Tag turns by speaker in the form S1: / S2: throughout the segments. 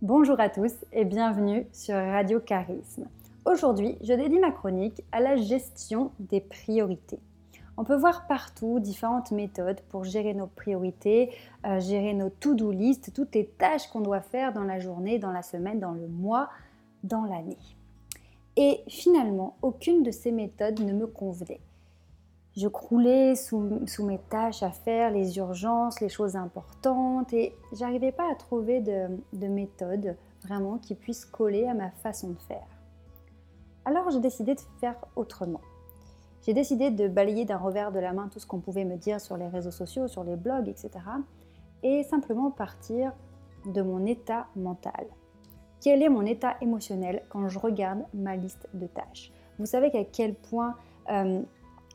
S1: Bonjour à tous et bienvenue sur Radio Charisme. Aujourd'hui, je dédie ma chronique à la gestion des priorités. On peut voir partout différentes méthodes pour gérer nos priorités, euh, gérer nos to-do list, toutes les tâches qu'on doit faire dans la journée, dans la semaine, dans le mois, dans l'année. Et finalement, aucune de ces méthodes ne me convenait. Je croulais sous, mes tâches à faire, les urgences, les choses importantes, et j'arrivais pas à trouver de, de méthode vraiment qui puisse coller à ma façon de faire. Alors j'ai décidé de faire autrement. J'ai décidé de balayer d'un revers de la main tout ce qu'on pouvait me dire sur les réseaux sociaux, sur les blogs, etc. Et simplement partir de mon état mental. Quel est mon état émotionnel quand je regarde ma liste de tâches? Vous savez qu'à quel point euh,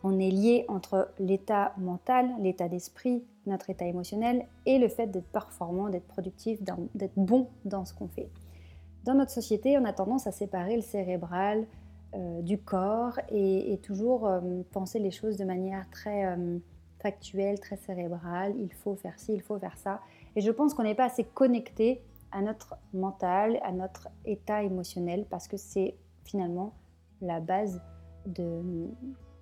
S1: on est lié entre l'état mental, l'état d'esprit, notre état émotionnel et le fait d'être performant, d'être productif, d'être bon dans ce qu'on fait. Dans notre société, on a tendance à séparer le cérébral euh, du corps et, toujours euh, penser les choses de manière très factuelle, très cérébrale. Il faut faire ci, il faut faire ça. Et je pense qu'on n'est pas assez connecté à notre mental, à notre état émotionnel, parce que c'est finalement la base de,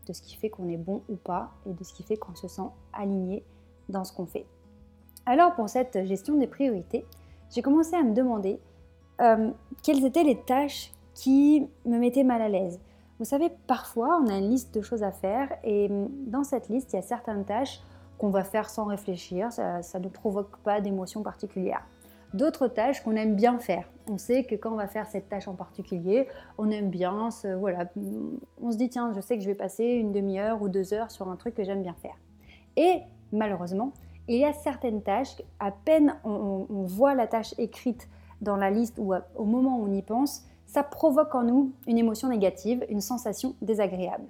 S1: de ce qui fait qu'on est bon ou pas et de ce qui fait qu'on se sent aligné dans ce qu'on fait. Alors pour cette gestion des priorités, j'ai commencé à me demander euh, quelles étaient les tâches qui me mettaient mal à l'aise. Vous savez, parfois on a une liste de choses à faire et dans cette liste, il y a certaines tâches qu'on va faire sans réfléchir, ça ne provoque pas d'émotion particulière d'autres tâches qu'on aime bien faire. On sait que quand on va faire cette tâche en particulier, on aime bien, voilà, on se dit tiens, je sais que je vais passer une demi-heure ou deux heures sur un truc que j'aime bien faire. Et malheureusement, il y a certaines tâches, à peine on, voit la tâche écrite dans la liste ou au moment où on y pense, ça provoque en nous une émotion négative, une sensation désagréable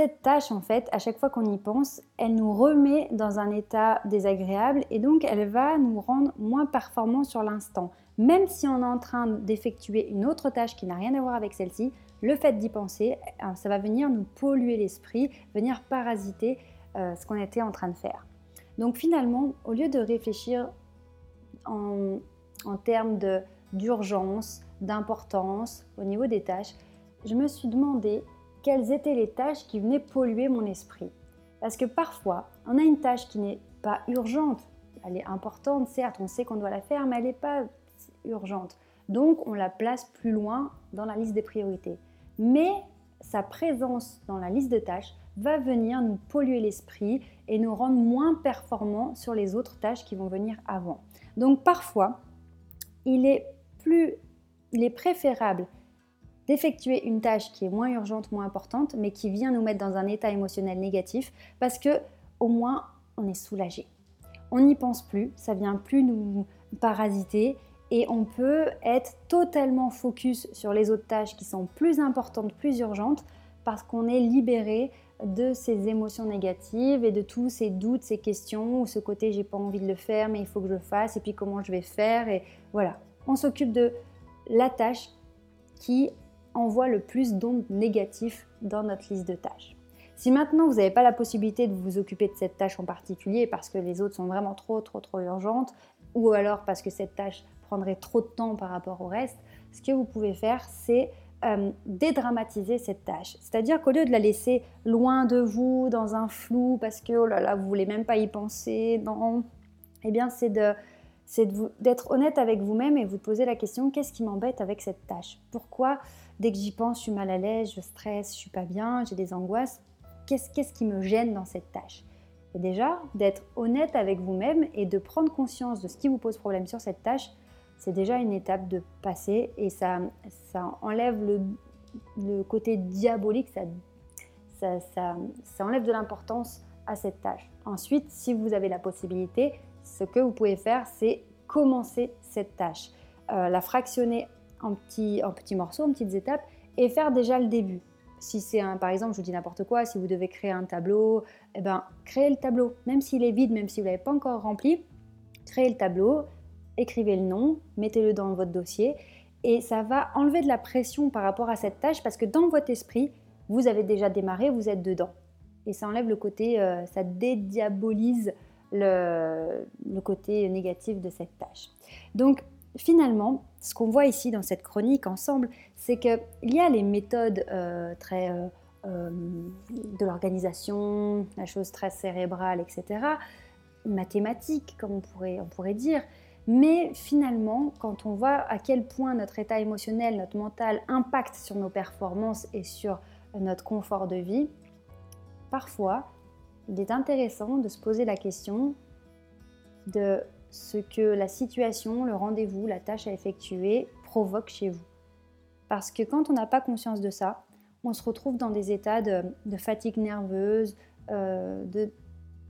S1: cette tâche, en fait, à chaque fois qu'on y pense, elle nous remet dans un état désagréable et donc elle va nous rendre moins performants sur l'instant. Même si on est en train d'effectuer une autre tâche qui n'a rien à voir avec celle-ci, le fait d'y penser, euh, ça va venir nous polluer l'esprit, venir parasiter euh, ce qu'on était en train de faire. Donc finalement, au lieu de réfléchir en, en termes d'urgence, d'importance au niveau des tâches, je me suis demandé quelles étaient les tâches qui venaient polluer mon esprit. Parce que parfois, on a une tâche qui n'est pas urgente, elle est importante, certes, on sait qu'on doit la faire, mais elle n'est pas urgente. Donc, on la place plus loin dans la liste des priorités. Mais sa présence dans la liste de tâches va venir nous polluer l'esprit et nous rendre moins performants sur les autres tâches qui vont venir avant. Donc, parfois, il est plus, il est préférable d'effectuer une tâche qui est moins urgente, moins importante, mais qui vient nous mettre dans un état émotionnel négatif, parce que au moins on est soulagé. On n'y pense plus, ça vient plus nous parasiter et on peut être totalement focus sur les autres tâches qui sont plus importantes, plus urgentes, parce qu'on est libéré de ces émotions négatives et de tous ces doutes, ces questions, ou ce côté j'ai pas envie de le faire, mais il faut que je le fasse, et puis comment je vais faire, et voilà. On s'occupe de la tâche qui envoie le plus d'ondes négatives dans notre liste de tâches. Si maintenant vous n'avez pas la possibilité de vous occuper de cette tâche en particulier parce que les autres sont vraiment trop trop trop urgentes ou alors parce que cette tâche prendrait trop de temps par rapport au reste, ce que vous pouvez faire c'est euh, dédramatiser cette tâche. C'est-à-dire qu'au lieu de la laisser loin de vous, dans un flou, parce que oh là là, vous voulez même pas y penser, non, eh bien c'est d'être honnête avec vous-même et vous poser la question qu'est-ce qui m'embête avec cette tâche? Pourquoi dès que j'y pense, je suis mal à l'aise, je stresse, je suis pas bien, j'ai des angoisses. Qu'est-ce qui me gêne dans cette tâche? Et déjà, d'être honnête avec vous-même et de prendre conscience de ce qui vous pose problème sur cette tâche, c'est déjà une étape de passer et ça, ça enlève le, côté diabolique, ça enlève de l'importance à cette tâche. Ensuite, si vous avez la possibilité, ce que vous pouvez faire, c'est commencer cette tâche, euh, la fractionner en petits, morceaux, en petites étapes, et faire déjà le début. Si c'est un, par exemple, je vous dis n'importe quoi, si vous devez créer un tableau, eh ben, créez le tableau, même s'il est vide, même si vous l'avez pas encore rempli, créez le tableau, écrivez le nom, mettez-le dans votre dossier, et ça va enlever de la pression par rapport à cette tâche, parce que dans votre esprit, vous avez déjà démarré, vous êtes dedans. Et ça enlève le côté, euh, ça dédiabolise le, côté négatif de cette tâche. Donc, finalement, ce qu'on voit ici dans cette chronique ensemble, c'est qu'il y a les méthodes euh, très euh, euh, de l'organisation, la chose très cérébrale, etc., mathématiques, comme on pourrait, on pourrait dire. Mais finalement, quand on voit à quel point notre état émotionnel, notre mental impacte sur nos performances et sur notre confort de vie, parfois, il est intéressant de se poser la question de ce que la situation, le rendez-vous, la tâche à effectuer provoque chez vous. Parce que quand on n'a pas conscience de ça, on se retrouve dans des états de, fatigue nerveuse, euh, de,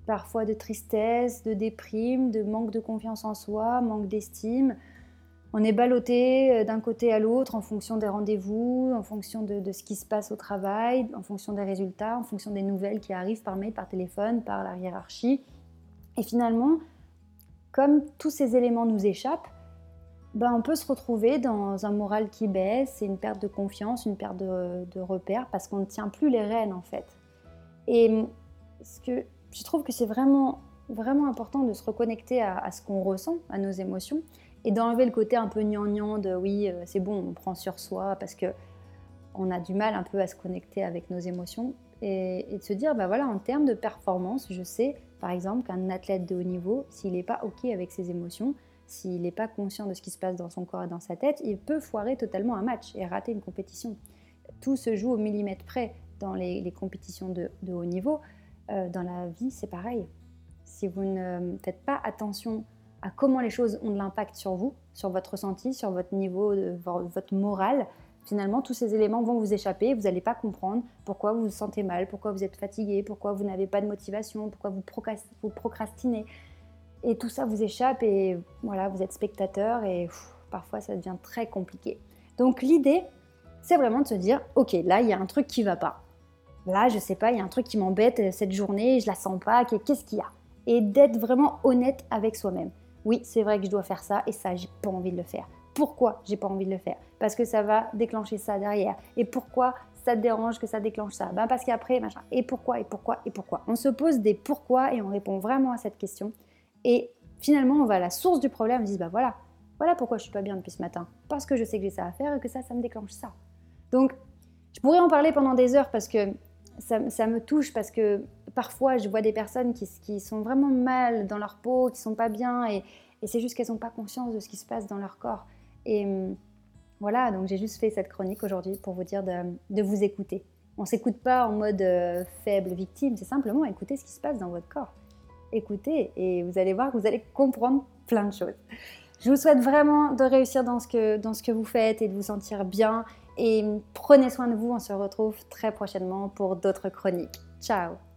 S1: parfois de tristesse, de déprime, de manque de confiance en soi, manque d'estime. On est ballotté euh, d'un côté à l'autre en fonction des rendez-vous, en fonction de, de, ce qui se passe au travail, en fonction des résultats, en fonction des nouvelles qui arrivent par mail, par téléphone, par la hiérarchie. Et finalement, comme tous ces éléments nous échappent, ben on peut se retrouver dans un moral qui baisse et une perte de confiance, une perte de, de repères parce qu'on ne tient plus les rênes en fait. Et ce que je trouve que c'est vraiment, important de se reconnecter à, ce qu'on ressent, à nos émotions et d'enlever le côté un peu gnangnan de oui, euh, c'est bon, on prend sur soi parce que on a du mal un peu à se connecter avec nos émotions et, de se dire, bah voilà, en termes de performance, je sais par exemple qu'un athlète de haut niveau, s'il n'est pas OK avec ses émotions, s'il n'est pas conscient de ce qui se passe dans son corps et dans sa tête, il peut foirer totalement un match et rater une compétition. Tout se joue au millimètre près dans les, compétitions de, haut niveau. Euh, dans la vie, c'est pareil. Si vous ne faites pas attention à comment les choses ont de l'impact sur vous, sur votre ressenti, sur votre niveau, votre morale, finalement, tous ces éléments vont vous échapper. Vous n'allez pas comprendre pourquoi vous vous sentez mal, pourquoi vous êtes fatigué, pourquoi vous n'avez pas de motivation, pourquoi vous, procrastinez. Et tout ça vous échappe et voilà, vous êtes spectateur et parfois ça devient très compliqué. Donc l'idée, c'est vraiment de se dire, ok, là, il y a un truc qui va pas. Là, je sais pas, il y a un truc qui m'embête euh, cette journée, je la sens pas, qu'est-ce qu'il y a? Et d'être vraiment honnête avec soi-même. Oui, c'est vrai que je dois faire ça et ça, j'ai pas envie de le faire. Pourquoi j'ai pas envie de le faire? Parce que ça va déclencher ça derrière. Et pourquoi ça te dérange que ça déclenche ça? Ben Parce qu'après. Et pourquoi Et pourquoi Et pourquoi? On se pose des pourquoi et on répond vraiment à cette question. Et finalement, on va à la source du problème. On se dit, bah voilà, voilà pourquoi je suis pas bien depuis ce matin. Parce que je sais que j'ai ça à faire et que ça, ça me déclenche ça. Donc, je pourrais en parler pendant des heures parce que ça, me touche parce que parfois je vois des personnes qui, qui, sont vraiment mal dans leur peau, qui sont pas bien et, et c'est juste qu'elles n'ont pas conscience de ce qui se passe dans leur corps. Et hum, voilà, donc j'ai juste fait cette chronique aujourd'hui pour vous dire de, vous écouter. On ne s'écoute pas en mode euh, faible victime, c'est simplement écouter ce qui se passe dans votre corps. Écoutez et vous allez voir que vous allez comprendre plein de choses. Je vous souhaite vraiment de réussir dans ce que, dans ce que vous faites et de vous sentir bien. Et hum, prenez soin de vous, on se retrouve très prochainement pour d'autres chroniques. Ciao